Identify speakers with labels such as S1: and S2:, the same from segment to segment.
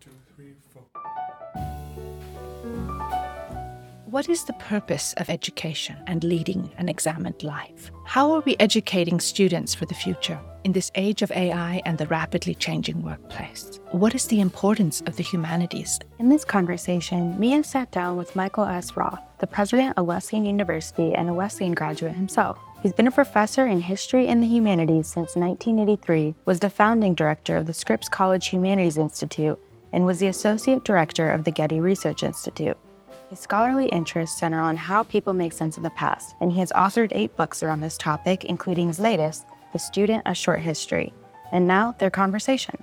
S1: two, three, four.
S2: What is the purpose of education and leading an examined life? How are we educating students for the future in this age of AI and the rapidly changing workplace? What is the importance of the humanities?
S3: In this conversation, Mia sat down with Michael S. Roth, the president of Wesleyan University and a Wesleyan graduate himself. He's been a professor in history and the humanities since 1983, was the founding director of the Scripps College Humanities Institute, and was the associate director of the Getty Research Institute. His scholarly interests center on how people make sense of the past, and he has authored eight books around this topic, including his latest, The Student A Short History. And now, their conversation.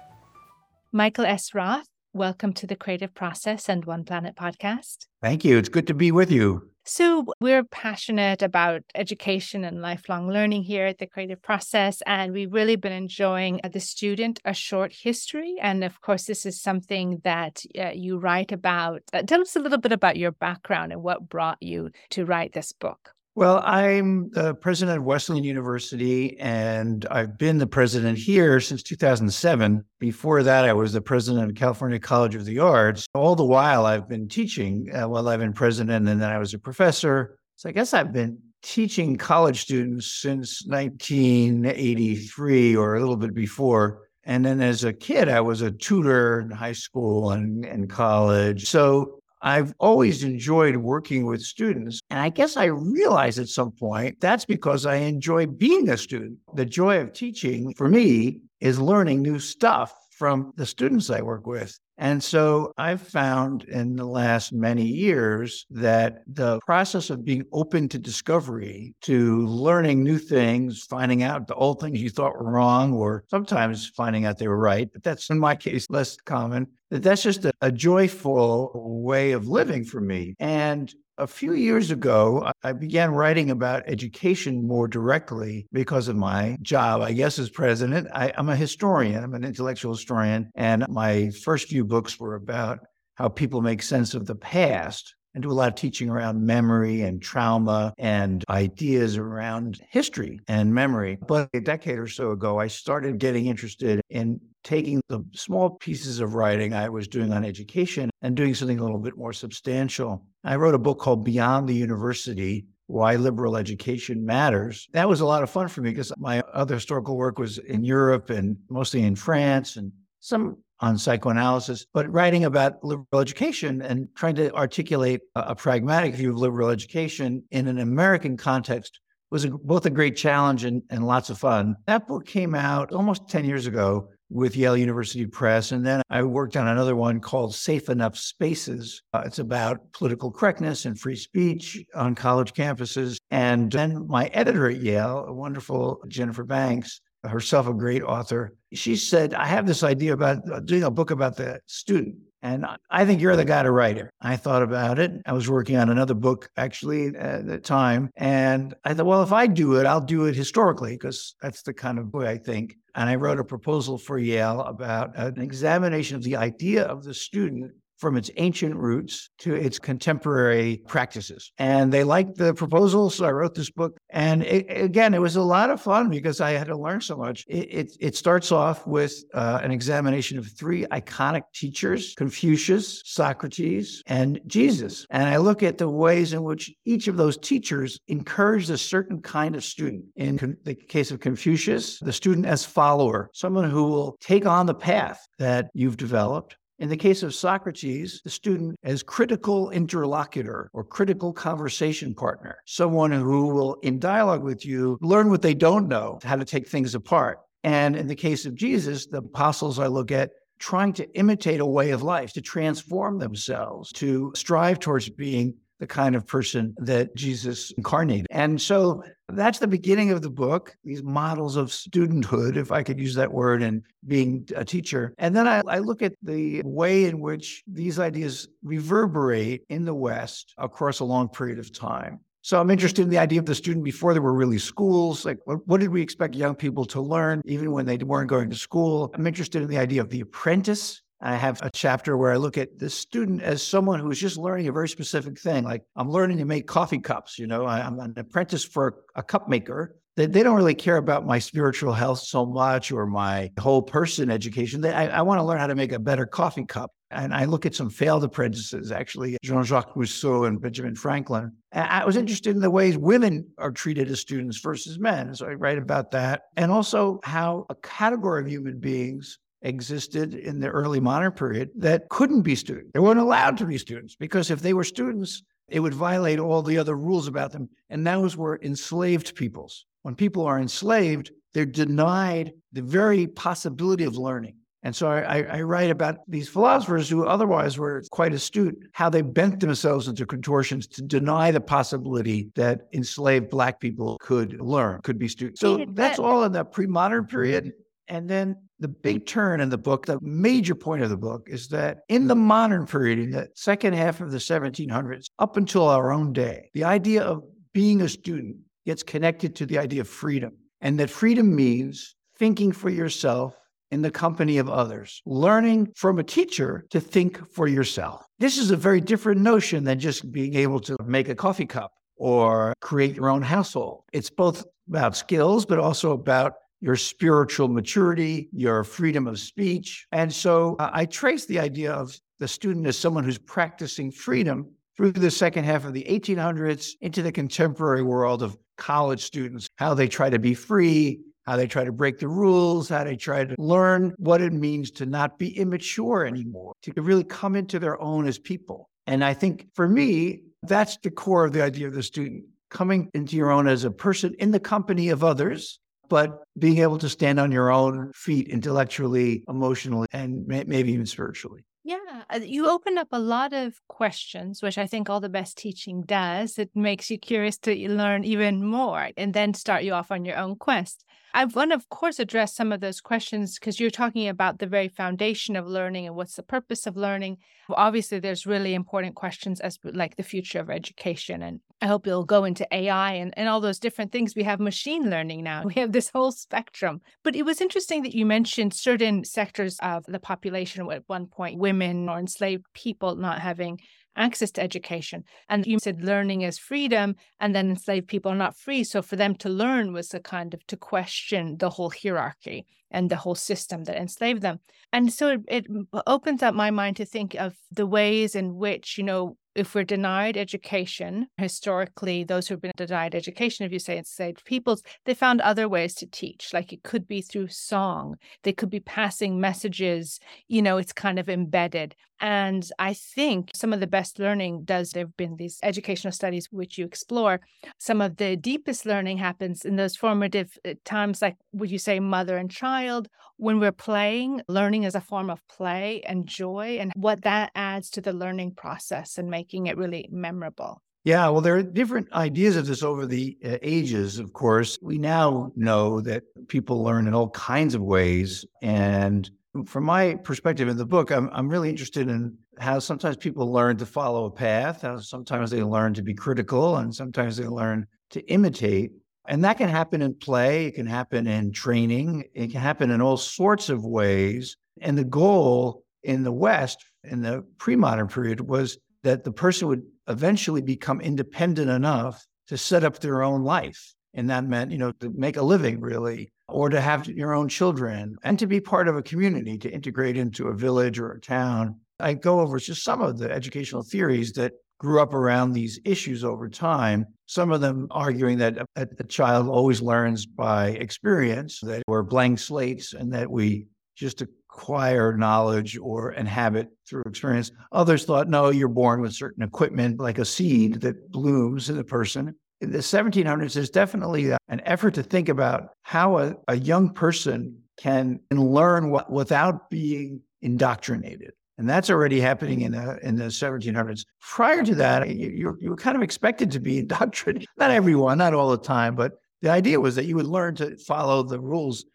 S2: Michael S. Roth, welcome to the Creative Process and One Planet podcast.
S4: Thank you. It's good to be with you.
S2: So, we're passionate about education and lifelong learning here at the Creative Process, and we've really been enjoying uh, The Student A Short History. And of course, this is something that uh, you write about. Uh, tell us a little bit about your background and what brought you to write this book.
S4: Well, I'm the president of Wesleyan University, and I've been the president here since 2007. Before that, I was the president of California College of the Arts. All the while, I've been teaching uh, while I've been president, and then I was a professor. So I guess I've been teaching college students since 1983 or a little bit before. And then as a kid, I was a tutor in high school and, and college. So I've always enjoyed working with students. And I guess I realized at some point that's because I enjoy being a student. The joy of teaching for me is learning new stuff from the students I work with. And so I've found in the last many years that the process of being open to discovery, to learning new things, finding out the old things you thought were wrong, or sometimes finding out they were right, but that's in my case less common, that that's just a, a joyful way of living for me. And a few hmm. years ago, I began writing about education more directly because of my job, I guess, as president. I, am a historian, I'm an intellectual historian, and my first few books were about how people make sense of the past and do a lot of teaching around memory and trauma and ideas around history and memory. But a decade or so ago, I started getting interested in taking the small pieces of writing I was doing on education and doing something a little bit more substantial. I wrote a book called Beyond the University why liberal education matters. That was a lot of fun for me because my other historical work was in Europe and mostly in France and some on psychoanalysis, but writing about liberal education and trying to articulate a, pragmatic view of liberal education in an American context was a, both a great challenge and, and lots of fun. That book came out almost 10 years ago with Yale University Press. And then I worked on another one called Safe Enough Spaces. Uh, it's about political correctness and free speech on college campuses. And then my editor at Yale, a wonderful Jennifer Banks, herself a great author, she said, I have this idea about uh, doing a book about the student. And I think you're the guy to write it. I thought about it. I was working on another book actually at the time. And I thought, well, if I do it, I'll do it historically because that's the kind of way I think. And I wrote a proposal for Yale about an examination of the idea of the student from its ancient roots to its contemporary practices. And they liked the proposal, so I wrote this book. And it, again, it was a lot of fun because I had to learn so much. It, it, it starts off with uh, an examination of three iconic teachers Confucius, Socrates, and Jesus. And I look at the ways in which each of those teachers encouraged a certain kind of student. In con- the case of Confucius, the student as follower, someone who will take on the path that you've developed in the case of Socrates, the student as critical interlocutor or critical conversation partner, someone who will, in dialogue with you, learn what they don't know, how to take things apart. And in the case of Jesus, the apostles I look at trying to imitate a way of life, to transform themselves, to strive towards being the kind of person that Jesus incarnated. And so that's the beginning of the book, these models of studenthood, if I could use that word, and being a teacher. And then I, I, look at the way in which these ideas reverberate in the West across a long period of time. So I'm interested in the idea of the student before there were really schools. Like, what, what, did we expect young people to learn even when they weren't going to school? I'm interested in the idea of the apprentice I have a chapter where I look at the student as someone who's just learning a very specific thing. Like I'm learning to make coffee cups. You know, I, am an apprentice for a cup maker. They, they don't really care about my spiritual health so much or my whole person education. They, I, I want to learn how to make a better coffee cup. And I look at some failed apprentices, actually, Jean Jacques Rousseau and Benjamin Franklin. And I was interested in the ways women are treated as students versus men. So I write about that. And also how a category of human beings existed in the early modern period that couldn't be students. They weren't allowed to be students because if they were students, it would violate all the other rules about them. And those were enslaved peoples. When people are enslaved, they're denied the very possibility of learning. And so I, I, write about these philosophers who otherwise were quite astute, how they bent themselves into contortions to deny the possibility that enslaved Black people could learn, could be students. So that's all in the pre modern period. And then the big turn in the book, the major point of the book is that in hmm. the modern period, in the second half of the 1700s, up until our own day, the idea of being a student gets connected to the idea of freedom. And that freedom means thinking for yourself in the company of others, learning from a teacher to think for yourself. This is a very different notion than just being able to make a coffee cup or create your own household. It's both about skills, but also about your spiritual maturity, your freedom of speech. And so uh, I trace the idea of the student as someone who's practicing freedom through the second half of the 1800s into the contemporary world of college students, how they try to be free, how they try to break the rules, how they try to learn what it means to not be immature anymore, to really come into their own as people. And I think for me, that's the core of the idea of the student coming into your own as a person in the company of others but being able to stand on your own feet intellectually, emotionally, and may- maybe even spiritually.
S2: Yeah, uh, you open up a lot of questions, which I think all the best teaching does. It makes you curious to learn even more and then start you off on your own quest. I want to, of course, address some of those questions because you're talking about the very foundation of learning and what's the purpose of learning. Obviously, there's really important questions as like the future of education. And I hope you'll go into AI and, and all those different things. We have machine learning now, we have this whole spectrum. But it was interesting that you mentioned certain sectors of the population at one point, women or enslaved people not having access to education. And you said learning is freedom, and then enslaved people are not free. So for them to learn was a kind of to question the whole hierarchy and the whole system that enslaved them. And so it, it opens up my mind to think of the ways in which, you know, if we're denied education, historically, those who've been denied education, if you say enslaved peoples, they found other ways to teach. Like it could be through song, they could be passing messages, you know, it's kind of embedded. And I think some of the best learning does, there have been these educational studies which you explore. Some of the deepest learning happens in those formative uh, times, like would you say mother and child, when we're playing, learning is a form of play and joy, and what that adds to the learning process and making it really memorable.
S4: Yeah, well, there are different ideas of this over the uh, ages, of course. We now know that people learn in all kinds of ways. And from my perspective in the book, I'm, I'm really interested in how sometimes people learn to follow a path, how sometimes they learn to be critical, and sometimes they learn to imitate. And that can happen in play, it can happen in training, it can happen in all sorts of ways. And the goal in the West, in the pre modern period, was that the person would eventually become independent enough to set up their own life. And that meant, you know, to make a living really, or to have your own children and to be part of a community, to integrate into a village or a town. I go over just some of the educational theories that grew up around these issues over time. Some of them arguing that a, a, child always learns by experience, that we're blank slates, and that we just acquire knowledge or inhabit through experience. Others thought, no, you're born with certain equipment, like a seed that blooms in the person. In the 1700s, there's definitely an effort to think about how a, a young person can learn without being indoctrinated. And that's already happening in the in the 1700s. Prior to that, you, you were kind of expected to be indoctrinated. Not everyone, not all the time, but the idea was that you would learn to follow the rules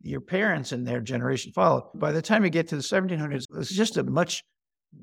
S4: your parents and their generation followed. By the time you get to the 1700s, it's just a much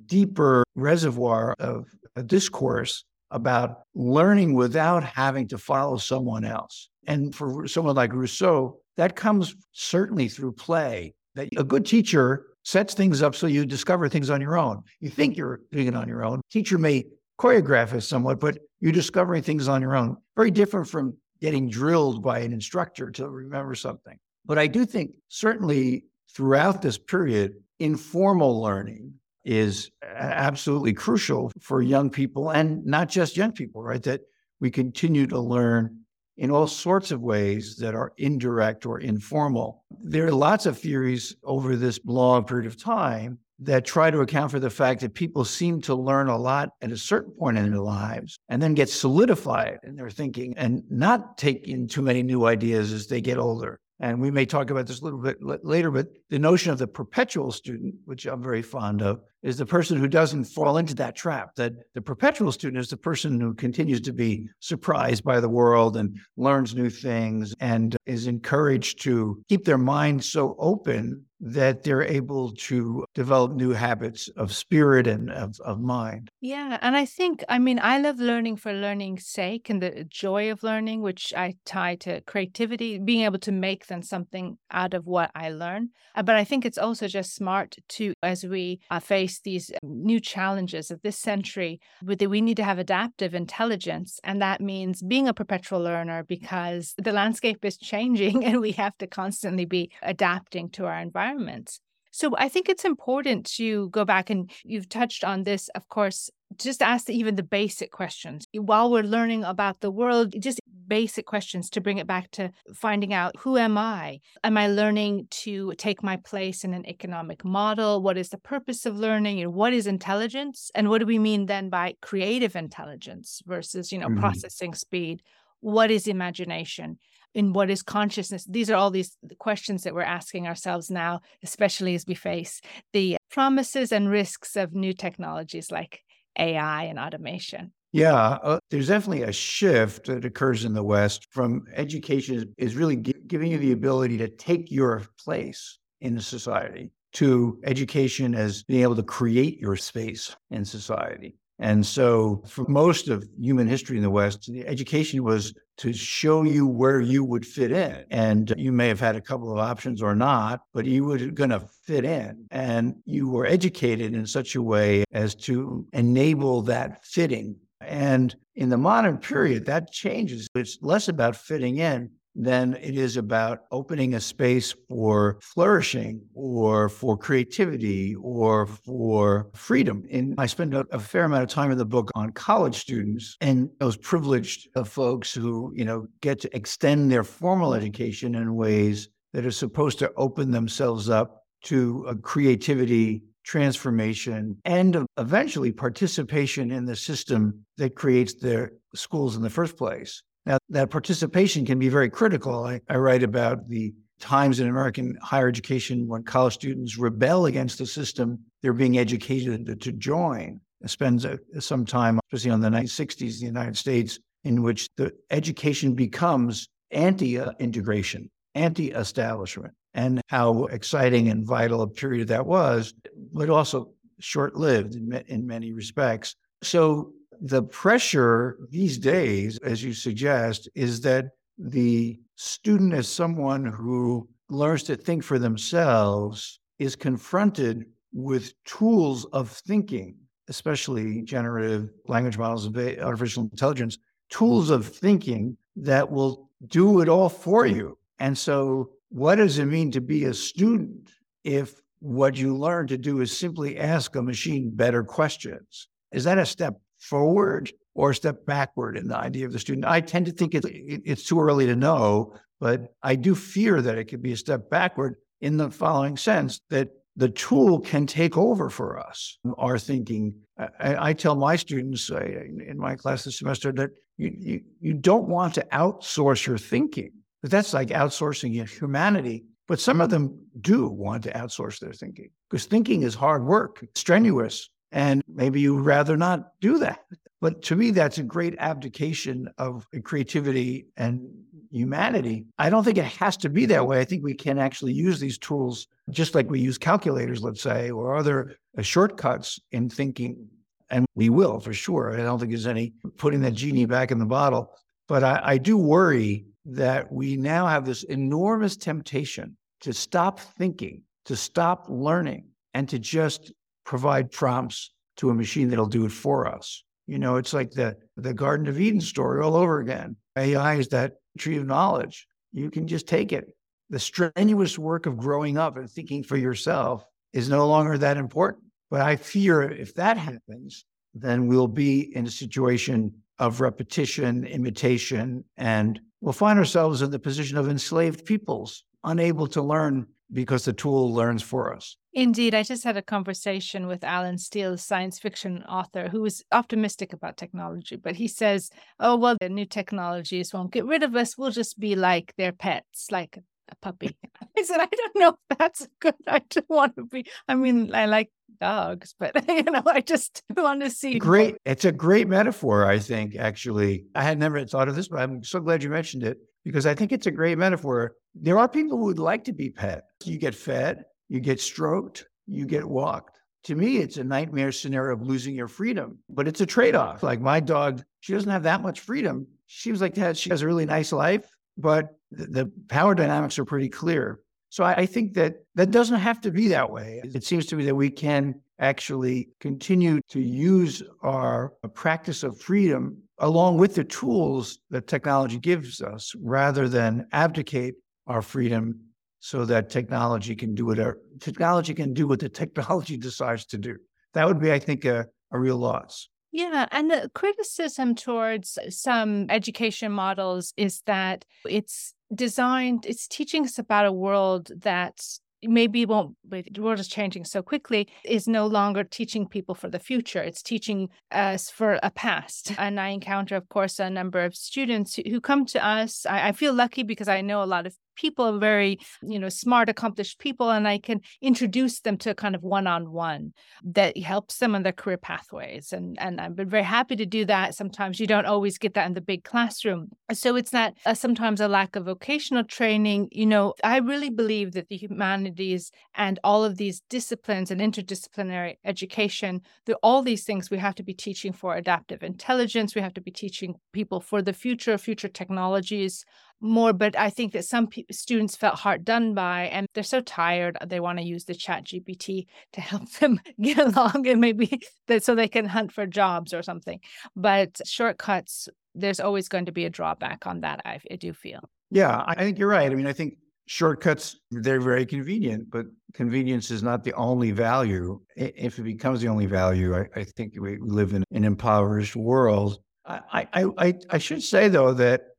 S4: deeper reservoir of discourse about learning without having to follow someone else. And for someone like Rousseau, that comes certainly through play. That a good teacher sets things up so you discover things on your own. You think you're doing it on your own. Teacher may choreograph it somewhat, but you're discovering things on your own. Very different from getting drilled by an instructor to remember something. But I do think certainly throughout this period, informal learning is absolutely crucial for young people and not just young people, right? That we continue to learn in all sorts of ways that are indirect or informal. There are lots of theories over this long period of time that try to account for the fact that people seem to learn a lot at a certain point in their lives and then get solidified in their thinking and not take in too many new ideas as they get older. And we may talk about this a little bit later, but the notion of the perpetual student, which I'm very fond of, is the person who doesn't fall into that trap. That the perpetual student is the person who continues to be surprised by the world and learns new things and is encouraged to keep their mind so open that they're able to develop new habits of spirit and of, of mind.
S2: Yeah. And I think, I mean, I love learning for learning's sake and the joy of learning, which I tie to creativity, being able to make then something out of what I learn. Uh, but I think it's also just smart to, as we uh, face these uh, new challenges of this century, we need to have adaptive intelligence. And that means being a perpetual learner because the landscape is changing and we have to constantly be adapting to our environments. So I think it's important to go back and you've touched on this, of course, just ask even the basic questions while we're learning about the world, just basic questions to bring it back to finding out who am I? Am I learning to take my place in an economic model? What is the purpose of learning? And what is intelligence? And what do we mean then by creative intelligence versus, you know, mm-hmm. processing speed? What is imagination? in what is consciousness? These are all these questions that we're asking ourselves now, especially as we face the promises and risks of new technologies like AI and automation.
S4: Yeah, uh, there's definitely a shift that occurs in the West from education is really giving you the ability to take your place in society to education as being able to create your space in society. And so, for most of human history in the West, the education was to show you where you would fit in. And you may have had a couple of options or not, but you were going to fit in. And you were educated in such a way as to enable that fitting. And in the modern period, that changes. It's less about fitting in than it is about opening a space for flourishing or for creativity or for freedom. And I spend a, a, fair amount of time in the book on college students and those privileged uh, folks who, you know, get to extend their formal education in ways that are supposed to open themselves up to a creativity transformation and eventually participation in the system that creates their schools in the first place. Now, that participation can be very critical. I, I write about the times in American higher education when college students rebel against the system they're being educated to join. I spend uh, some time, especially on the 1960s, in the United States, in which the education becomes anti integration, anti establishment, and how exciting and vital a period that was, but also short lived in, in many respects. So the pressure these days, as you suggest, is that the student, as someone who learns to think for themselves, is confronted with tools of thinking, especially generative language models of artificial intelligence, tools of thinking that will do it all for you. And so, what does it mean to be a student if what you learn to do is simply ask a machine better questions? Is that a step forward or step backward in the idea of the student? I tend to think it, it, it's too early to know, but I do fear that it could be a step backward in the following sense that the tool can take over for us our thinking. I, I tell my students uh, in my class this semester that you, you, you don't want to outsource your thinking. But that's like outsourcing humanity. But some of them do want to outsource their thinking because thinking is hard work, strenuous, and maybe you would rather not do that. But to me, that's a great abdication of creativity and humanity. I don't think it has to be that way. I think we can actually use these tools just like we use calculators, let's say, or other uh, shortcuts in thinking. And we will for sure. I don't think there's any putting that genie back in the bottle. But I, I do worry that we now have this enormous temptation to stop thinking, to stop learning, and to just provide prompts to a machine that'll do it for us. You know, it's like the the Garden of Eden story all over again. AI is that tree of knowledge. You can just take it. The strenuous work of growing up and thinking for yourself is no longer that important. But I fear if that happens, then we'll be in a situation of repetition, imitation, and we'll find ourselves in the position of enslaved peoples, unable to learn because the tool learns for us.
S2: Indeed, I just had a conversation with Allen Steele, science fiction author, who is optimistic about technology, but he says, oh, well, the new technologies won't get rid of us. We'll just be like their pets, like a puppy. I said, I don't know if that's good. I don't want to be. I mean, I like dogs, but you know, I just want to see.
S4: Great. It's a great metaphor, I think, actually. I had never thought of this, but I'm so glad you mentioned it because I think it's a great metaphor. There are people who would like to be pet. You get fed, you get stroked, you get walked. To me, it's a nightmare scenario of losing your freedom, but it's a trade off. Like my dog, she doesn't have that much freedom. She was like that. She has a really nice life, but the power dynamics are pretty clear. So I, think that that doesn't have to be that way. It seems to me that we can actually continue to use our uh, practice of freedom along with the tools that technology gives us rather than abdicate our freedom so that technology can do what our, technology can do what the technology decides to do. That would be, I think, a, a real loss.
S2: Yeah, and the criticism towards some education models is that it's designed, it's teaching us about a world that maybe won't the world is changing so quickly is no longer teaching people for the future. It's teaching us for a past. And i encounter of course a number of students who come to us. I, I, feel lucky because i know a lot of people very you know smart accomplished people and i can introduce them to kind of one-on-one that helps them on their career pathways and and i've been very happy to do that. Sometimes you don't always get that in the big classroom. So it's not uh, sometimes a lack of vocational training you know i really believe that the humanities and all of these disciplines and interdisciplinary education all these things we have to be teaching for adaptive intelligence. We have to be teaching people for the future future technologies more but i think that some p- students felt hard done by and they're so tired they want to use the chat gpt to help them get along and maybe that so they can hunt for jobs or something. But shortcuts there's always going to be a drawback on that i, I do feel.
S4: Yeah i think you're right. I mean i think shortcuts they're very convenient but convenience is not the only value. If it becomes the only value i, I think we live in an impoverished world. I, I, I, I should say though that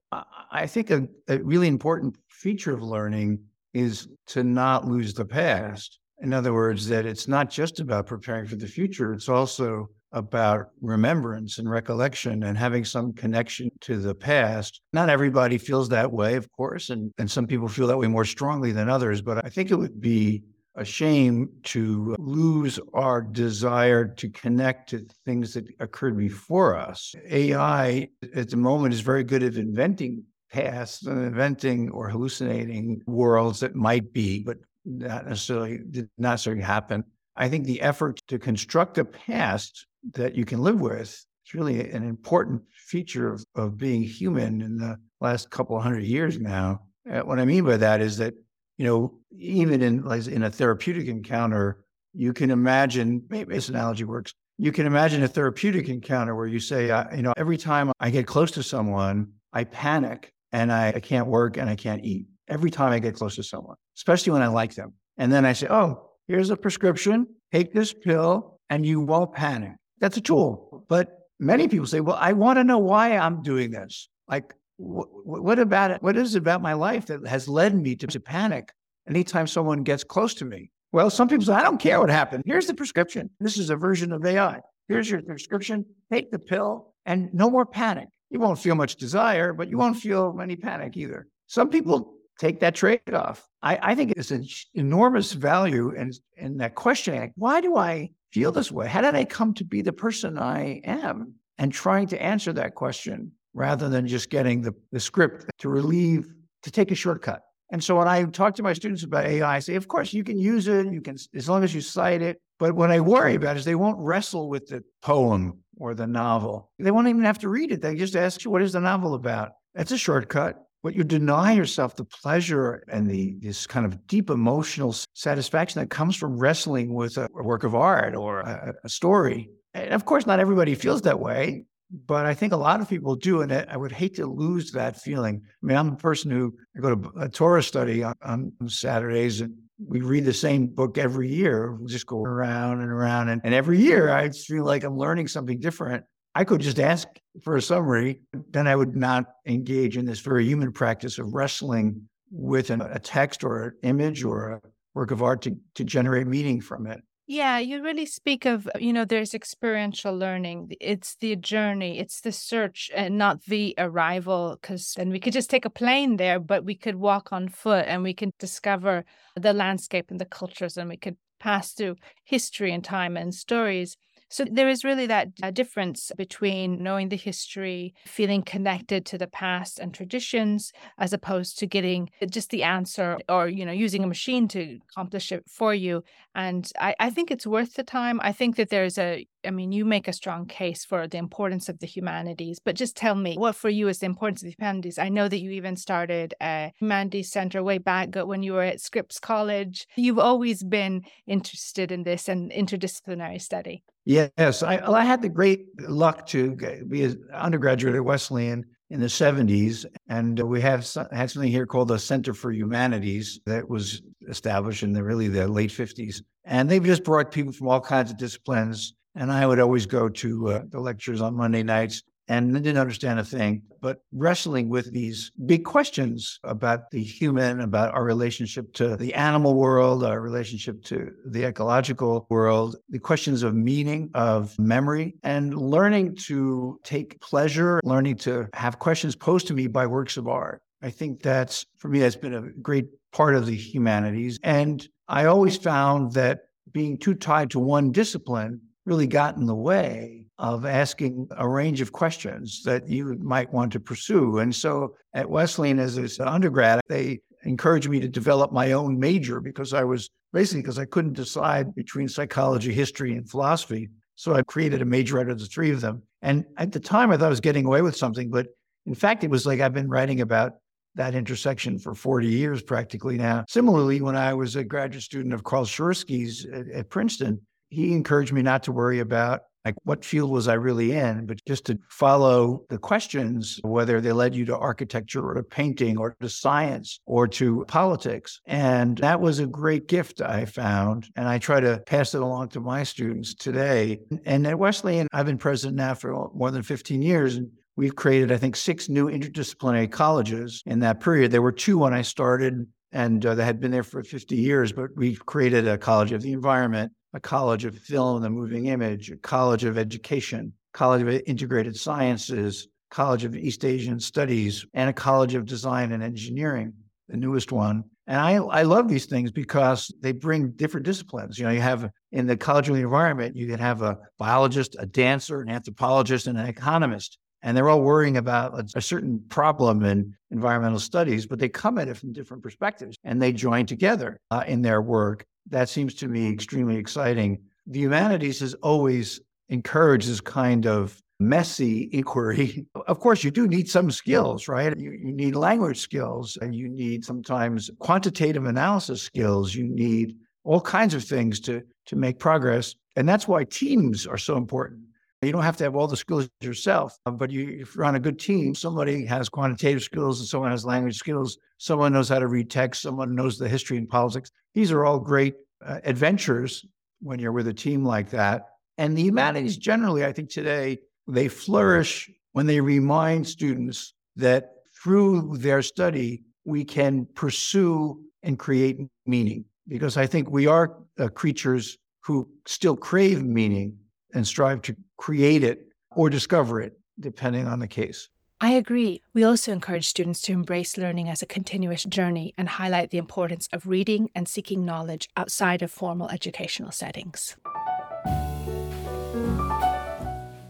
S4: I think a, a, really important feature of learning is to not lose the past. In other words, that it's not just about preparing for the future, it's also about remembrance and recollection and having some connection to the past. Not everybody feels that way, of course, and, and some people feel that way more strongly than others, but I think it would be a shame to lose our desire to connect to things that occurred before us. AI at the moment is very good at inventing past and inventing or hallucinating worlds that might be, but not necessarily did not necessarily happen. I think the effort to construct a past that you can live with is really an important feature of, of being human in the last couple hundred years now. What I mean by that is that you know, even in like in a therapeutic encounter, you can imagine maybe this analogy works. You can imagine a therapeutic encounter where you say, you know, every time I get close to someone, I panic and I, I can't work and I can't eat. Every time I get close to someone, especially when I like them. And then I say, oh, here's a prescription, take this pill, and you won't panic. That's a tool. But many people say, well, I want to know why I'm doing this. Like, what about it? What is it about my life that has led me to, to panic anytime someone gets close to me? Well, some people say, I don't care what happened. Here's the prescription. This is a version of AI. Here's your prescription. Take the pill and no more panic. You won't feel much desire, but you won't feel any panic either. Some people take that trade off. I, I think it's an enormous value in, in that questioning. Why do I feel this way? How did I come to be the person I am? And trying to answer that question rather than just getting the, the script to relieve, to take a shortcut. And so when I talk to my students about AI, I say, of course, you can use it, you can, as long as you cite it. But what I worry about is they won't wrestle with the poem or the novel. They won't even have to read it. They just ask you, what is the novel about? That's a shortcut. But you deny yourself the pleasure and the this kind of deep emotional satisfaction that comes from wrestling with a, work of art or a, a story. And of course, not everybody feels that way but I think a lot of people do. And I would hate to lose that feeling. I mean, I'm a person who I go to a Torah study on, on Saturdays and we read the same book every year. We just go around and around. And, and every year I feel like I'm learning something different. I could just ask for a summary, then I would not engage in this very human practice of wrestling with an, a text or an image or a work of art to, to generate meaning from it.
S2: Yeah, you really speak of, you know, there's experiential learning. It's the journey, it's the search and not the arrival. Because then we could just take a plane there, but we could walk on foot and we can discover the landscape and the cultures and we could pass through history and time and stories. So there is really that uh, difference between knowing the history, feeling connected to the past and traditions, as opposed to getting just the answer or, you know, using a machine to accomplish it for you. And I, I think it's worth the time. I think that there's a, I mean, you make a strong case for the importance of the humanities, but just tell me what for you is the importance of the humanities. I know that you even started a humanities center way back when you were at Scripps College. You've always been interested in this and interdisciplinary study.
S4: Yes, I, well, I had the great luck to be an undergraduate at Wesleyan in the 70s. And we have had something here called the Center for Humanities that was established in the really the late 50s. And they've just brought people from all kinds of disciplines. And I would always go to uh, the lectures on Monday nights and didn't understand a thing, but wrestling with these big questions about the human, about our relationship to the animal world, our relationship to the ecological world, the questions of meaning, of memory, and learning to take pleasure, learning to have questions posed to me by works of art. I think that's, for me, that's been a great part of the humanities. And I always found that being too tied to one discipline really got in the way of asking a range of questions that you might want to pursue. And so at Wesleyan, as an undergrad, they encouraged me to develop my own major because I was basically because I couldn't decide between psychology, history, and philosophy. So I created a major out of the three of them. And at the time, I thought I was getting away with something, but in fact, it was like I've been writing about that intersection for 40 years practically now. Similarly, when I was a graduate student of Carl Schorske's at, at Princeton, he encouraged me not to worry about like what field was I really in, but just to follow the questions, whether they led you to architecture or to painting or to science or to politics. And that was a great gift I found. And I try to pass it along to my students today. And at Wesleyan, I've been president now for more than 15 years. And we've created, I think, six new interdisciplinary colleges in that period. There were two when I started, and uh, they had been there for 50 years, but we've created a College of the Environment, a College of Film and the Moving Image, a College of Education, College of Integrated Sciences, College of East Asian Studies, and a College of Design and Engineering, the newest one. And I, I love these things because they bring different disciplines. You know, you have in the College of the Environment, you can have a biologist, a dancer, an anthropologist, and an economist. And they're all worrying about a, a certain problem in environmental studies, but they come at it from different perspectives and they join together uh, in their work that seems to me extremely exciting. The humanities has always encouraged this kind of messy inquiry. Of course, you do need some skills, right? You, you need language skills and you need sometimes quantitative analysis skills. You need all kinds of things to, to make progress. And that's why teams are so important. You don't have to have all the skills yourself, but you, if you're on a good team, somebody has quantitative skills and someone has language skills. Someone knows how to read text. Someone knows the history and politics. These are all great uh, adventures when you're with a team like that. And the humanities generally, I think today, they flourish when they remind students that through their study, we can pursue and create meaning. Because I think we are uh, creatures who still crave meaning and strive to create it or discover it, depending on the case.
S2: I agree. We also encourage students to embrace learning as a continuous journey and highlight the importance of reading and seeking knowledge outside of formal educational settings.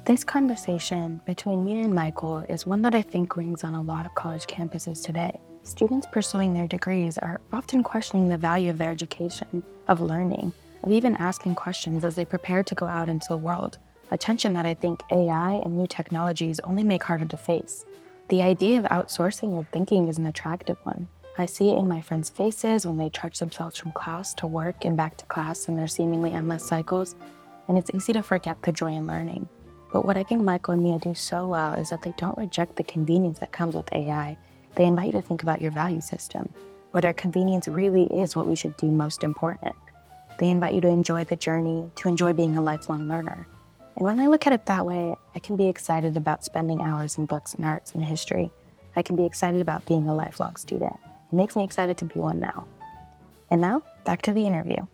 S3: This conversation between me and Michael is one that I think rings on a lot of college campuses today. Students pursuing their degrees are often questioning the value of their education, of learning, of even asking questions as they prepare to go out into the world, a tension that I think AI and new technologies only make harder to face. The idea of outsourcing your thinking is an attractive one. I see it in my friends' faces when they charge themselves from class to work and back to class in their seemingly endless cycles, and it's easy to forget the joy in learning. But what I think Michael and Mia do so well is that they don't reject the convenience that comes with AI. They invite you to think about your value system, whether convenience really is what we should do most important. They invite you to enjoy the journey, to enjoy being a lifelong learner. And when I look at it that way, I can be excited about spending hours in books and arts and history. I can be excited about being a lifelong student. It makes me excited to be one now. And now, back to the interview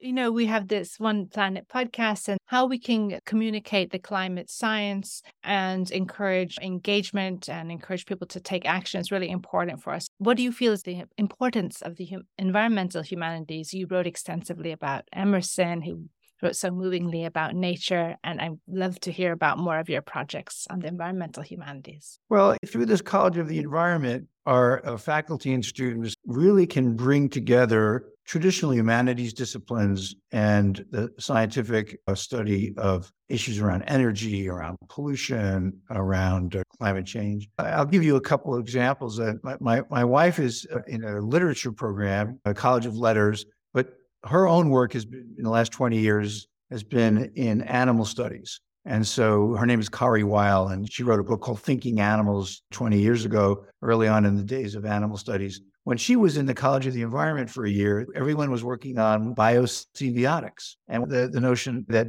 S2: you know, we have this One Planet podcast and how we can communicate the climate science and encourage engagement and encourage people to take action is really important for us. What do you feel is the importance of the hum- environmental humanities? You wrote extensively about Emerson, who wrote so movingly about nature, and I'd love to hear about more of your projects on the environmental humanities.
S4: Well, through this College of the Environment, our uh, faculty and students really can bring together traditional humanities disciplines and the scientific uh, study of issues around energy, around pollution, around uh, climate change. I'll give you a couple of examples. My, my, my, wife is uh, in a literature program, a College of Letters, but her own work has been in the last 20 years has been in animal studies. And so her name is Kari Weil, and she wrote a book called Thinking Animals 20 years ago, early on in the days of animal studies. When she was in the College of the Environment for a year, everyone was working on biosemiotics and the, the notion that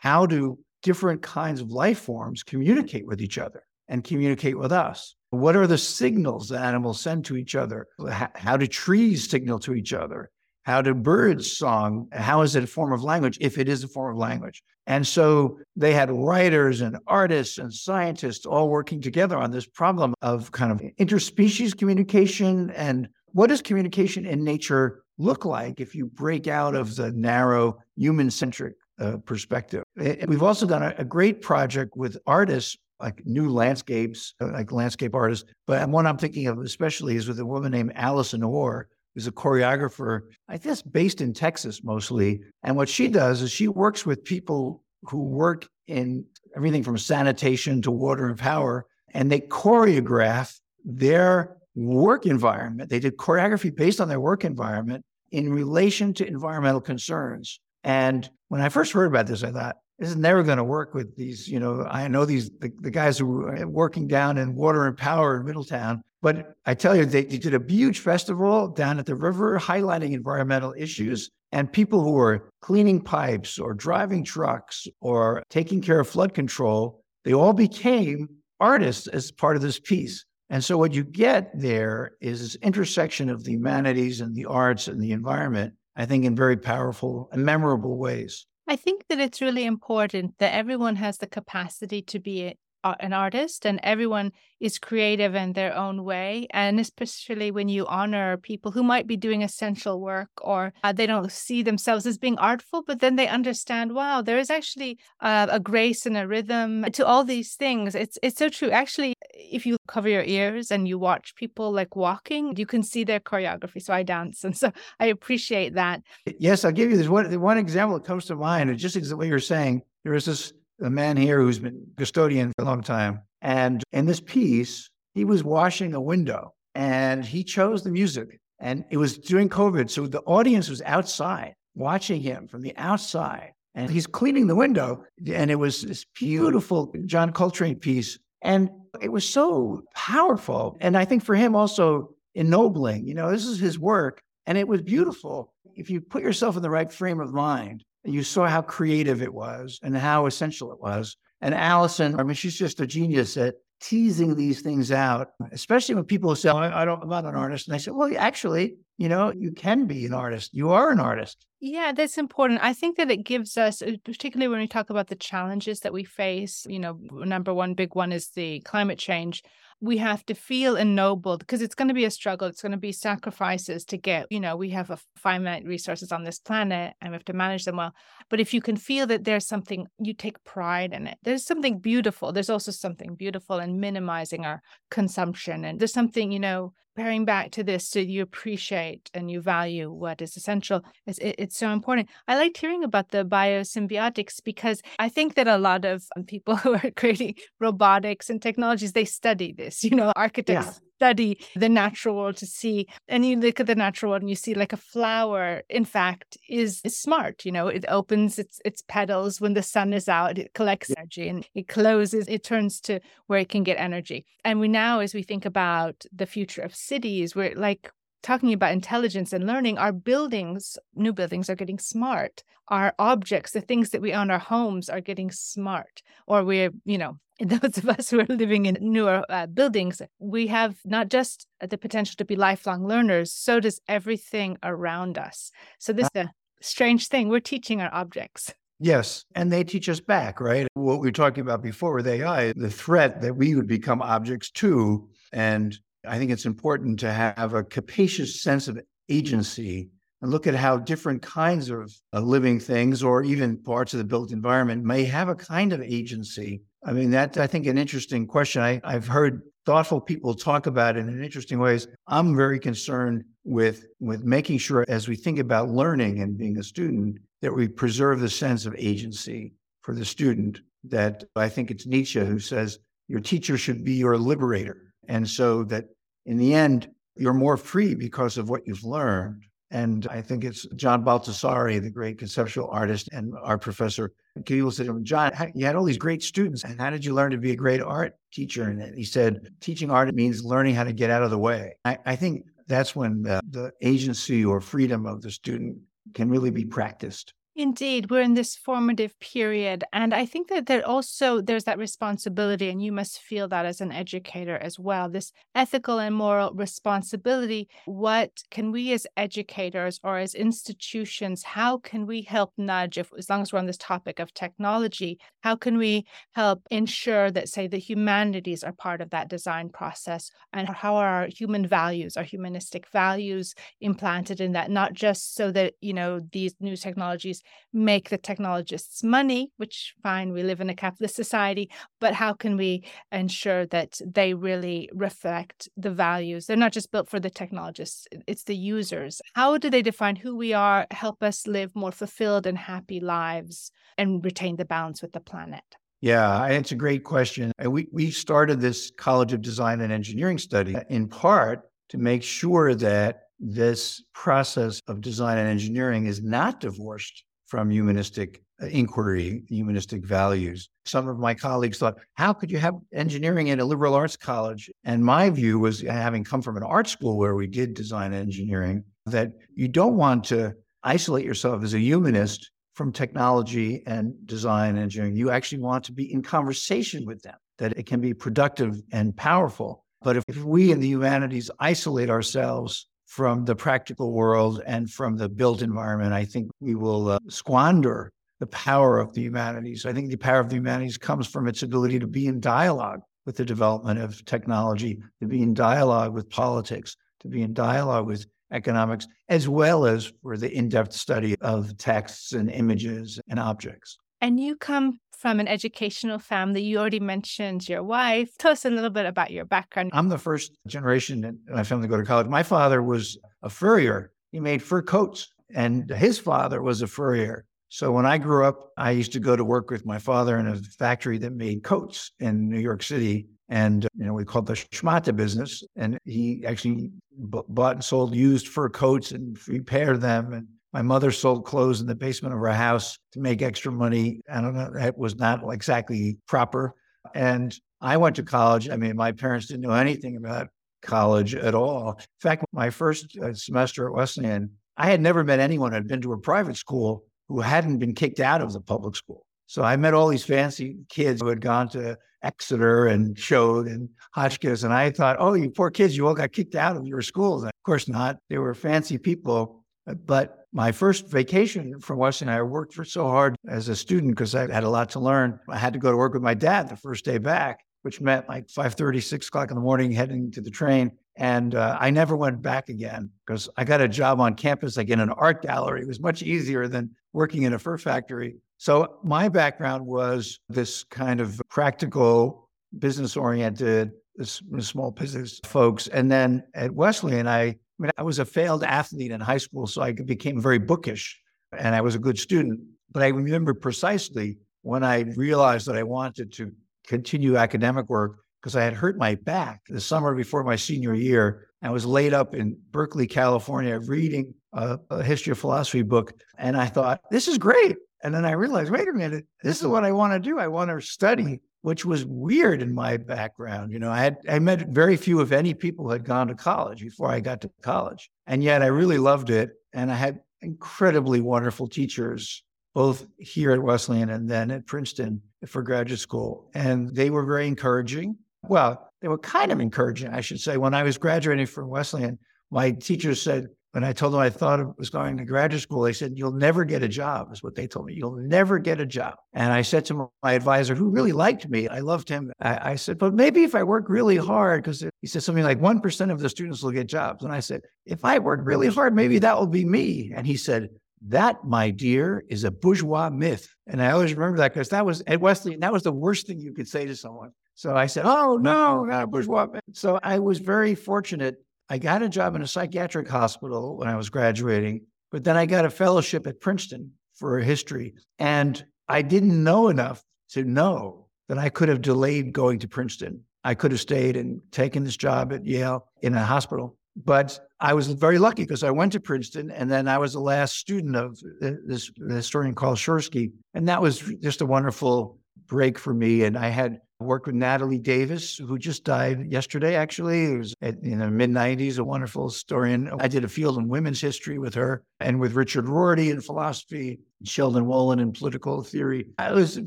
S4: how do different kinds of life forms communicate with each other and communicate with us? What are the signals that animals send to each other? How do trees signal to each other? How do birds song? How is it a form of language if it is a form of language? And so they had writers and artists and scientists all working together on this problem of kind of interspecies communication and what does communication in nature look like if you break out of the narrow human centric uh, perspective. We've also done a, great project with artists like new landscapes, uh, like landscape artists. But one I'm thinking of especially is with a woman named Allison Orr, who's a choreographer, I guess based in Texas mostly. And what she does is she works with people who work in everything from sanitation to water and power, and they choreograph their work environment. They did choreography based on their work environment in relation to environmental concerns. And when I first heard about this, I thought, this is never going to work with these, you know, I know these, the, the guys who are working down in water and power in Middletown, but I tell you, they, they did a huge festival down at the river highlighting environmental issues. And people who were cleaning pipes or driving trucks or taking care of flood control, they all became artists as part of this piece. And so what you get there is this intersection of the humanities and the arts and the environment, I think, in very powerful and memorable ways.
S2: I think that it's really important that everyone has the capacity to be an artist and everyone is creative in their own way and especially when you honor people who might be doing essential work or uh, they don't see themselves as being artful but then they understand wow there is actually uh, a grace and a rhythm to all these things. It's it's so true. Actually if you cover your ears and you watch people like walking you can see their choreography. So i dance and so i appreciate that.
S4: Yes i'll give you this one one example that comes to mind. And just what you're saying. There is this a man here who's been custodian for a long time. And in this piece, he was washing a window and he chose the music. And it was during COVID. So the audience was outside watching him from the outside. And he's cleaning the window. And it was this beautiful John Coltrane piece. And it was so powerful. And I think for him also ennobling, you know, this is his work. And it was beautiful. If you put yourself in the right frame of mind, you saw how creative it was and how essential it was. And Allison, I mean, she's just a genius at teasing these things out, especially when people say, I, I don't, I'm not an artist. And I said, well, actually, you know, you can be an artist. You are an artist.
S2: Yeah, that's important. I think that it gives us, uh, particularly when we talk about the challenges that we face, you know, number one big one is the climate change we have to feel ennobled because it's going to be a struggle. It's going to be sacrifices to get, you know, we have a finite resources on this planet and we have to manage them well. But if you can feel that there's something, you take pride in it, there's something beautiful. There's also something beautiful in minimizing our consumption. And there's something, you know, pairing back to this so you appreciate and you value what is essential it's, it, it's so important i liked hearing about the biosemiotics because i think that a lot of um, people who are creating robotics and technologies they study this you know architects yeah. Study the natural world to see and you look at the natural world and you see like a flower in fact is, is smart you know it opens its its petals when the sun is out it collects energy and it closes it turns to where it can get energy and we now as we think about the future of cities we're like talking about intelligence and learning, our buildings, new buildings, are getting smart. Our objects, the things that we own, our homes, are getting smart. Or we're, you know, those of us who are living in newer uh, buildings, we have not just the potential to be lifelong learners, so does everything around us. So, this is a strange thing. We're teaching our objects.
S4: Yes. And they teach us back, right? What we were talking about before with AI, the threat that we would become objects too. And I think it's important to have a capacious sense of agency and look at how different kinds of uh, living things or even parts of the built environment may have a kind of agency. I mean, that's, I think, an interesting question. I, I've heard thoughtful people talk about it in interesting ways. I'm very concerned with, with making sure as we think about learning and being a student, that we preserve the sense of agency for the student. That I think it's Nietzsche who says, your teacher should be your liberator and so that in the end, you're more free because of what you've learned. And I think it's John Baldessari, the great conceptual artist and art professor. People said to him, John, you had all these great students. And how did you learn to be a great art teacher? And he said, teaching art means learning how to get out of the way. I, I think that's when the, the agency or freedom of the student can really be practiced.
S2: Indeed, we're in this formative period. And I think that there also there's that responsibility, and you must feel that as an educator as well. This ethical and moral responsibility. What can we as educators or as institutions, how can we help nudge if as long as we're on this topic of technology, how can we help ensure that, say, the humanities are part of that design process? And how are our human values, our humanistic values implanted in that, not just so that, you know, these new technologies make the technologists money, which fine, we live in a capitalist society, but how can we ensure that they really reflect the values? They're not just built for the technologists, it's the users. How do they define who we are, help us live more fulfilled and happy lives, and retain the balance with the planet?
S4: Yeah, it's a great question. We, we started this College of Design and Engineering study uh, in part to make sure that this process of design and engineering is not divorced from humanistic uh, inquiry, humanistic values. Some of my colleagues thought, how could you have engineering in a liberal arts college? And my view was, having come from an art school where we did design engineering, that you don't want to isolate yourself as a humanist from technology and design engineering. You actually want to be in conversation with them, that it can be productive and powerful. But if we in the humanities isolate ourselves from the practical world and from the built environment, I think we will uh, squander the power of the humanities. I think the power of the humanities comes from its ability to be in dialogue with the development of technology, to be in dialogue with politics, to be in dialogue with economics, as well as for the in depth study of texts and images and objects.
S2: And you come from an educational family. You already mentioned your wife. Tell us a little bit about your background.
S4: I'm the first generation in my family to go to college. My father was a furrier. He made fur coats, and his father was a furrier. So when I grew up, I used to go to work with my father in a factory that made coats in New York City. And, you know, we called the schmata business. And he actually b- bought and sold used fur coats and repaired them. And my mother sold clothes in the basement of her house to make extra money. I don't know, that was not exactly proper. And I went to college. I mean, my parents didn't know anything about college at all. In fact, my first uh, semester at Wesleyan, I had never met anyone who had been to a private school who hadn't been kicked out of the public school. So I met all these fancy kids who had gone to Exeter and Choate and Hotchkiss. And I thought, oh, you poor kids, you all got kicked out of your schools. And of course not. They were fancy people. But my first vacation from Wesleyan, I worked for so hard as a student because I had a lot to learn. I had to go to work with my dad the first day back, which meant like 5.30, 6 o'clock in the morning, heading to the train. And uh, I never went back again because I got a job on campus, like in an art gallery. It was much easier than working in a fur factory. So my background was this kind of practical, business oriented, this small business folks. And then at Wesleyan, I I mean, I was a failed athlete in high school, so I became very bookish and I was a good student. But I remember precisely when I realized that I wanted to continue academic work, because I had hurt my back the summer before my senior year. I was laid up in Berkeley, California, reading a, a history of philosophy book. And I thought, this is great. And then I realized, wait a minute, this is what I want to do. I want to study, which was weird in my background. You know, I had I met very few, if any, people who had gone to college before I got to college. And yet I really loved it. And I had incredibly wonderful teachers, both here at Wesleyan and then at Princeton for graduate school. And they were very encouraging. Well, they were kind of encouraging, I should say. When I was graduating from Wesleyan, my teachers said, when I told them I thought I was going to graduate school, they said, You'll never get a job, is what they told me. You'll never get a job. And I said to my advisor, who really liked me, I loved him. I, I said, But maybe if I work really hard, because he said something like 1% of the students will get jobs. And I said, If I work really hard, maybe that will be me. And he said, that, my dear, is a bourgeois myth. And I always remember that because that was at Wesleyan, that was the worst thing you could say to someone. So I said, Oh, no, not a bourgeois myth. So I was very fortunate I got a job in a psychiatric hospital when I was graduating, but then I got a fellowship at Princeton for history. And I didn't know enough to know that I could have delayed going to Princeton. I could have stayed and taken this job at Yale in a hospital. But I was very lucky because I went to Princeton and then I was the last student of this historian Carl Schorske. And that was just a wonderful break for me. And I had worked with Natalie Davis, who just died yesterday, actually. It was in the mid 90s, a wonderful historian. I did a field in women's history with her and with Richard Rorty in philosophy, Sheldon Wolin in political theory. It was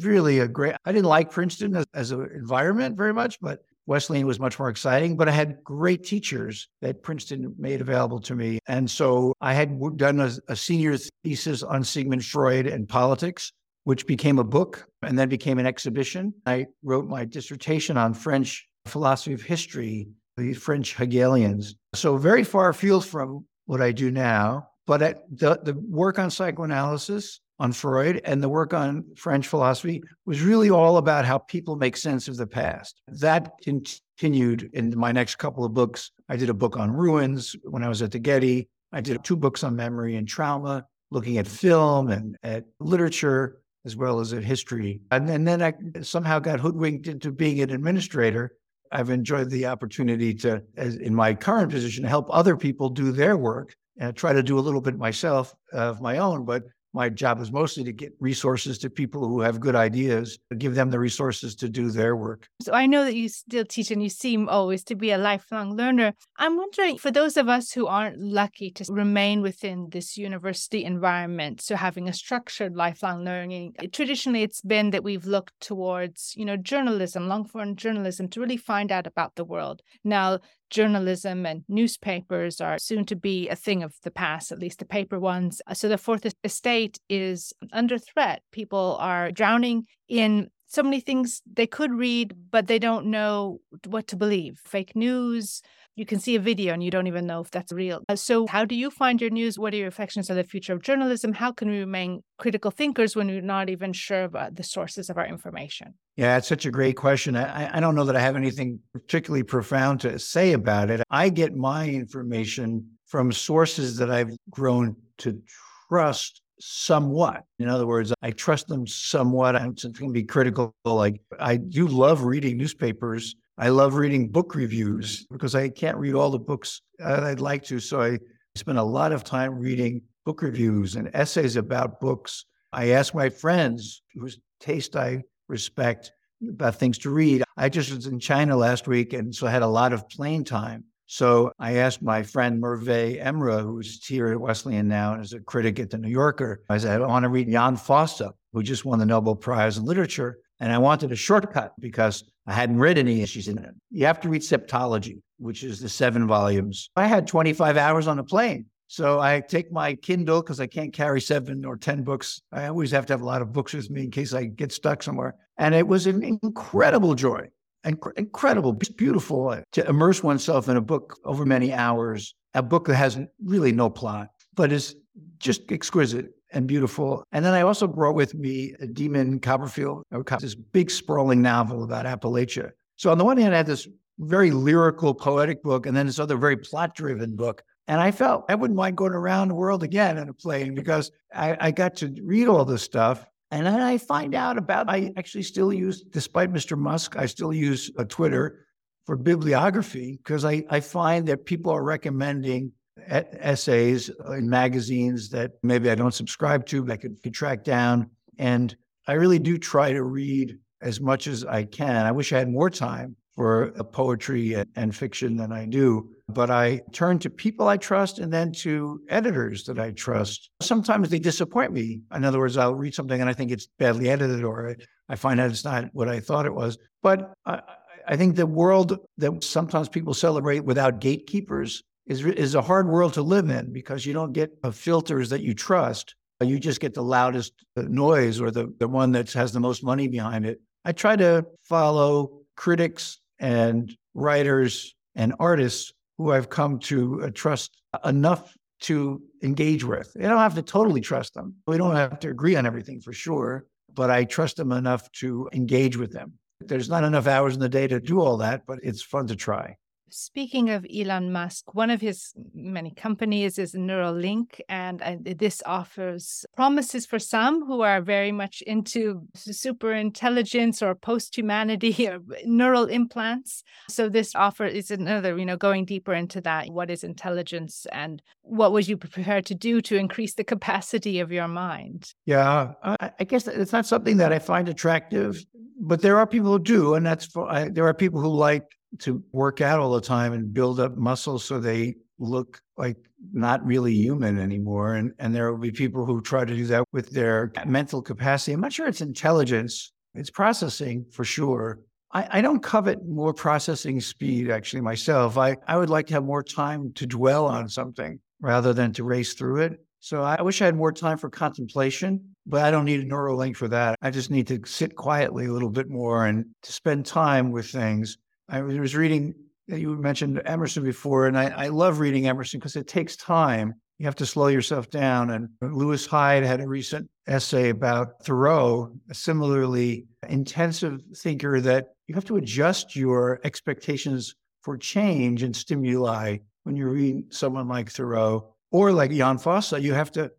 S4: really a great, I didn't like Princeton as, as an environment very much, but Wesleyan was much more exciting, but I had great teachers that Princeton made available to me. And so I had done a, a senior thesis on Sigmund Freud and politics which became a book and then became an exhibition. I wrote my dissertation on French philosophy of history, the French Hegelians. So, very far afield from what I do now, but the, the work on psychoanalysis, on Freud, and the work on French philosophy was really all about how people make sense of the past. That continued in my next couple of books. I did a book on ruins when I was at the Getty. I did two books on memory and trauma, looking at film and at literature as well as in history. And, and then I somehow got hoodwinked into being an administrator. I've enjoyed the opportunity to, as in my current position, help other people do their work and try to do a little bit myself of my own. But my job is mostly to get resources to people who have good ideas, give them the resources to do their work.
S2: So I know that you still teach and you seem always to be a lifelong learner. I'm wondering for those of us who aren't lucky to remain within this university environment, so having a structured lifelong learning, eh, traditionally it's been that we've looked towards, you know, journalism, long form journalism to really find out about the world. Now, journalism and newspapers are soon to be a thing of the past, at least the paper ones. Uh, so the fourth estate is under threat. People are drowning in so many things they could read, but they don't know what to believe. Fake news, you can see a video and you don't even know if that's real. Uh, so, how do you find your news? What are your reflections on the future of journalism? How can we remain critical thinkers when we're not even sure about the sources of our information?
S4: Yeah, it's such a great question. I, I don't know that I have anything particularly profound to say about it. I get my information from sources that I've grown to trust somewhat. In other words, I trust them somewhat. I'm going to be critical. Like I do love reading newspapers I love reading book reviews because I can't read all the books I'd like to. So I spend a lot of time reading book reviews and essays about books. I ask my friends whose taste I respect about things to read. I just was in China last week and so I had a lot of plane time. So I asked my friend Merve Emre, who's here at Wesleyan now and is a critic at the New Yorker, I said, I want to read Jon Fosse, who just won the Nobel Prize in Literature. And I wanted a shortcut because I hadn't read any. She said, You have to read Septology, which is the seven volumes. I had 25 hours on a plane. So I take my Kindle because I can't carry seven or 10 books. I always have to have a lot of books with me in case I get stuck somewhere. And it was an incredible joy, Inc- incredible, beautiful uh, to immerse oneself in a book over many hours, a book that has really no plot, but is just exquisite and beautiful. And then I also brought with me a Demon Copperhead, oh, this big sprawling novel about Appalachia. So on the one hand, I had this very lyrical, poetic book, and then this other very plot driven book. And I felt I wouldn't mind going around the world again in a plane because I, I got to read all this stuff. And then I find out about, I actually still use, despite Mr. Musk, I still use a Twitter for bibliography because I, I find that people are recommending essays in magazines that maybe I don't subscribe to, but I could, could track down. And I really do try to read as much as I can. I wish I had more time for uh, poetry and fiction than I do, but I turn to people I trust and then to editors that I trust. Sometimes they disappoint me. In other words, I'll read something and I think it's badly edited or I find out it's not what I thought it was. But I, I think the world that sometimes people celebrate without gatekeepers is, is a hard world to live in because you don't get filters that you trust. You just get the loudest noise or the, the one that has the most money behind it. I try to follow critics and writers and artists who I've come to uh, trust enough to engage with. I don't have to totally trust them. We don't have to agree on everything for sure, but I trust them enough to engage with them. There's not enough hours in the day to do all that, but it's fun to try.
S2: Speaking of Elon Musk, one of his many companies is Neuralink, and uh, this offers promises for some who are very much into super intelligence or post humanity or neural implants. So, this offer is another, you know, going deeper into that. What is intelligence and what would you prepare to do to increase the capacity of your mind?
S4: Yeah, I guess it's not something that I find attractive, but there are people who do, and that's for, I, there are people who like to work out all the time and build up muscles so they look like not really human anymore. And, and there will be people who try to do that with their mental capacity. I'm not sure it's intelligence, it's processing for sure. I, I don't covet more processing speed actually myself. I, I would like to have more time to dwell on something rather than to race through it. So I wish I had more time for contemplation, but I don't need a Neuralink for that. I just need to sit quietly a little bit more and to spend time with things I was reading, uh, you mentioned Emerson before, and I, I love reading Emerson because it takes time. You have to slow yourself down. And Lewis Hyde had a recent essay about Thoreau, a similarly intensive thinker that you have to adjust your expectations for change and stimuli when you read someone like Thoreau or like Jon Fosse. You have to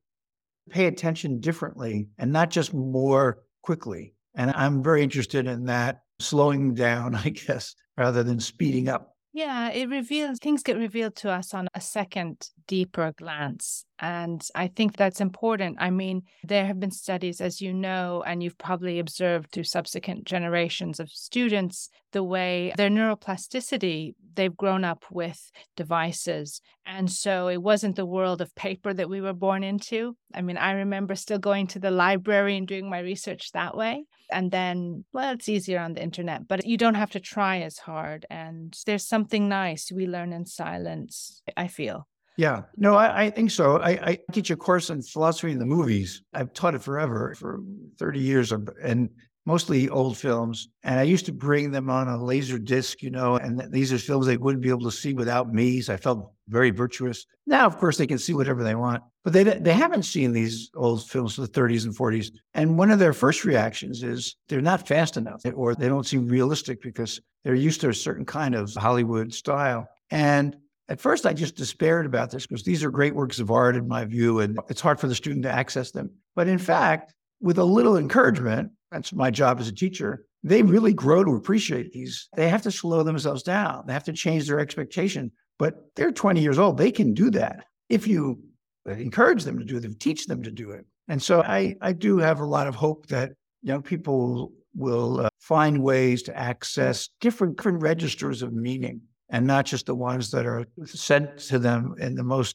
S4: pay attention differently and not just more quickly. And I'm very interested in that slowing down, I guess, rather than speeding up.
S2: Yeah, it reveals things get revealed to us on second, deeper glance. And I think that's important. I mean, there have been studies, as you know, and you've probably observed through subsequent generations of students, the way their neuroplasticity, they've grown up with devices. And so it wasn't the world of paper that we were born into. I mean, I remember still going to the library and doing my research that way. And then, well, it's easier on the internet, but you don't have to try as hard. And there's something nice we learn in silence, I feel.
S4: Yeah, no, I, I think so. I, I, teach a course on philosophy in the movies. I've taught it forever, for 30 years, uh, and mostly old films. And I used to bring them on a laser disc, you know, and these are films they wouldn't be able to see without me. So I felt very virtuous. Now, of course, they can see whatever they want, but they, they haven't seen these old films from the 30s and 40s. And one of their first reactions is they're not fast enough or they don't seem realistic because they're used to a certain kind of Hollywood style. And at first, I just despaired about this because these are great works of art in my view, and it's hard for the student to access them. But in fact, with a little encouragement, that's my job as a teacher, they really grow to appreciate these. They have to slow themselves down, they have to change their expectation. But they're 20 years old. They can do that if you encourage them to do it, teach them to do it. And so I, I do have a lot of hope that young people will uh, find ways to access different, different registers of meaning and not just the ones that are sent to them in the most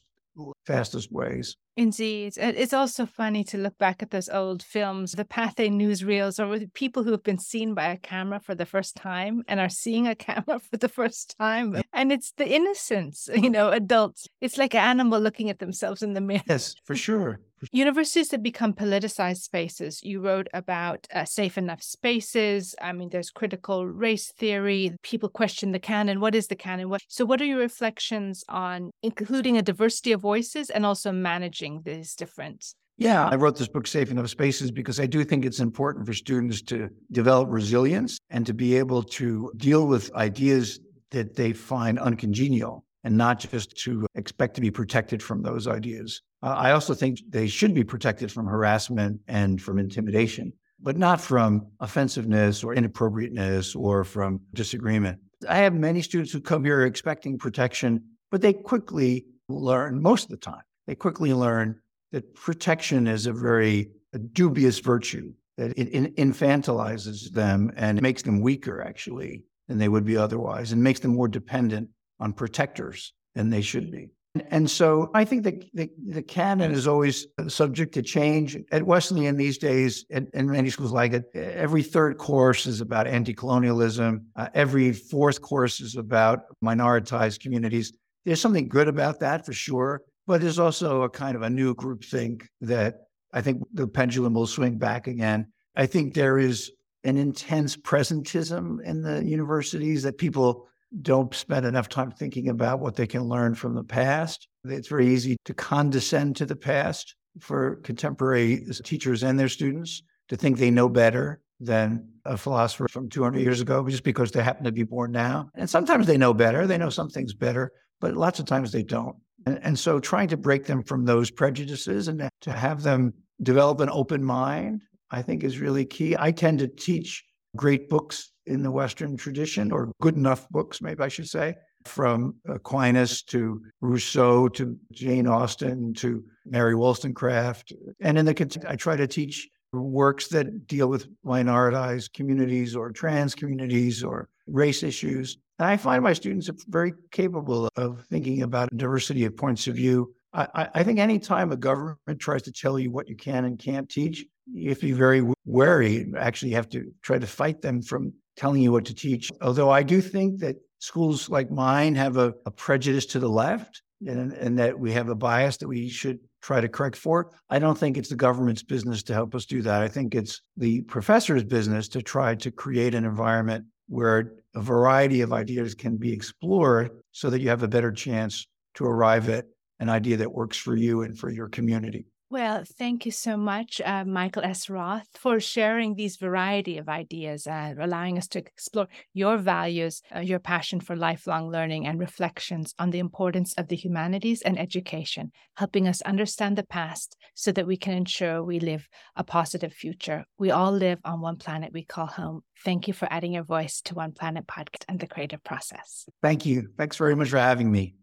S4: fastest ways.
S2: Indeed. It's also funny to look back at those old films, the Pathé newsreels, or with people who have been seen by a camera for the first time and are seeing a camera for the first time. And it's the innocence, you know, adults. It's like an animal looking at themselves in the mirror.
S4: Yes, for sure.
S2: Universities that become politicized spaces. You wrote about uh, safe enough spaces. I mean, there's critical race theory. People question the canon. What is the canon? What? So, what are your reflections on including a diversity of voices and also managing? managing these different
S4: yeah, I wrote this book, Safe Enough Spaces, because I do think it's important for students to develop resilience and to be able to deal with ideas that they find uncongenial and not just to expect to be protected from those ideas. Uh, I also think they should be protected from harassment and from intimidation, but not from offensiveness or inappropriateness or from disagreement. I have many students who come here expecting protection, but they quickly learn, most of the time, they quickly learn that protection is a very a dubious virtue, that it infantilizes them and makes them weaker, actually, than they would be otherwise, and makes them more dependent on protectors than they should be. And so I think that the, the canon is always subject to change. At Wesleyan these days, and, and many schools like it, every third course is about anti colonialism, uh, every fourth course is about minoritized communities. There's something good about that for sure, but there's also a kind of a new group groupthink that I think the pendulum will swing back again. I think there is an intense presentism in the universities that people don't spend enough time thinking about what they can learn from the past. It's very easy to condescend to the past for contemporary teachers and their students to think they know better than a philosopher from 200 years ago just because they happen to be born now. And sometimes they know better, they know some things better, but lots of times they don't. And, and so trying to break them from those prejudices and to have them develop an open mind, I think is really key. I tend to teach great books in the Western tradition, or good enough books, maybe I should say, from Aquinas to Rousseau to Jane Austen to Mary Wollstonecraft. And in the I try to teach works that deal with minoritized communities or trans communities or race issues. And I find my students are very capable of thinking about diversity of points of view. I, I think anytime a government tries to tell you what you can and can't teach, you have to be very wary. Actually, you have to try to fight them from telling you what to teach. Although I do think that schools like mine have a, a prejudice to the left and, and that we have a bias that we should try to correct for. I don't think it's the government's business to help us do that. I think it's the professor's business to try to create an environment where a variety of ideas can be explored so that you have a better chance to arrive at an idea that works for you and for your community.
S2: Well, thank you so much, uh, Michael S. Roth, for sharing these variety of ideas and allowing us to explore your values, uh, your passion for lifelong learning, and reflections on the importance of the humanities and education, helping us understand the past so that we can ensure we live a positive future. We all live on one planet we call home. Thank you for adding your voice to One Planet podcast and the creative process.
S4: Thank you. Thanks very much for having me.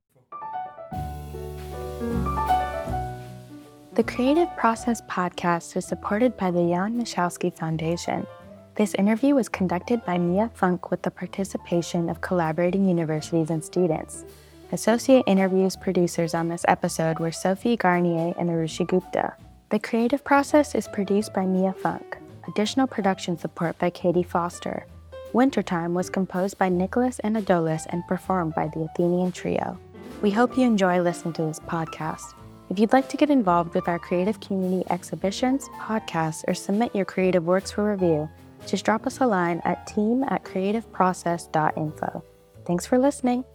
S3: The Creative Process podcast is supported by the Jan Michalski Foundation. This interview was conducted by Mia Funk with the participation of collaborating universities and students. Associate interviews producers on this episode were Sophie Garnier and Arushi Gupta. The Creative Process is produced by Mia Funk. Additional production support by Katie Foster. Wintertime was composed by Nicholas Anadolis and performed by the Athenian Trio. We hope you enjoy listening to this podcast. If you'd like to get involved with our creative community exhibitions, podcasts, or submit your creative works for review, just drop us a line at team at creativeprocess.info. Thanks for listening.